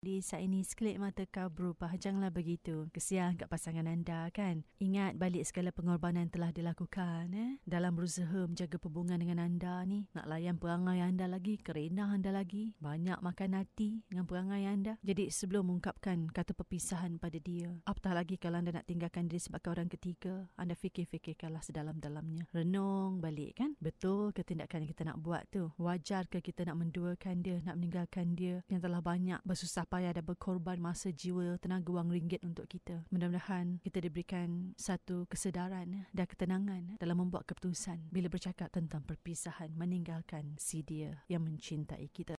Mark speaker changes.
Speaker 1: Di saat ini sekelip mata kau berubah. Janganlah begitu. Kesian kat pasangan anda kan? Ingat balik segala pengorbanan telah dilakukan eh? Dalam berusaha menjaga hubungan dengan anda ni Nak layan perangai anda lagi Kerenah anda lagi Banyak makan hati dengan perangai anda. Jadi sebelum mengungkapkan kata perpisahan pada dia Apatah lagi kalau anda nak tinggalkan diri sebagai orang ketiga Anda fikir-fikirkanlah sedalam-dalamnya. Renung balik kan? Betul ke tindakan yang kita nak buat tu? Wajar ke kita nak menduakan dia Nak meninggalkan dia Yang telah banyak bersusah payah dan berkorban masa jiwa, tenaga wang ringgit untuk kita. Mudah-mudahan kita diberikan satu kesedaran dan ketenangan dalam membuat keputusan bila bercakap tentang perpisahan meninggalkan si dia yang mencintai kita.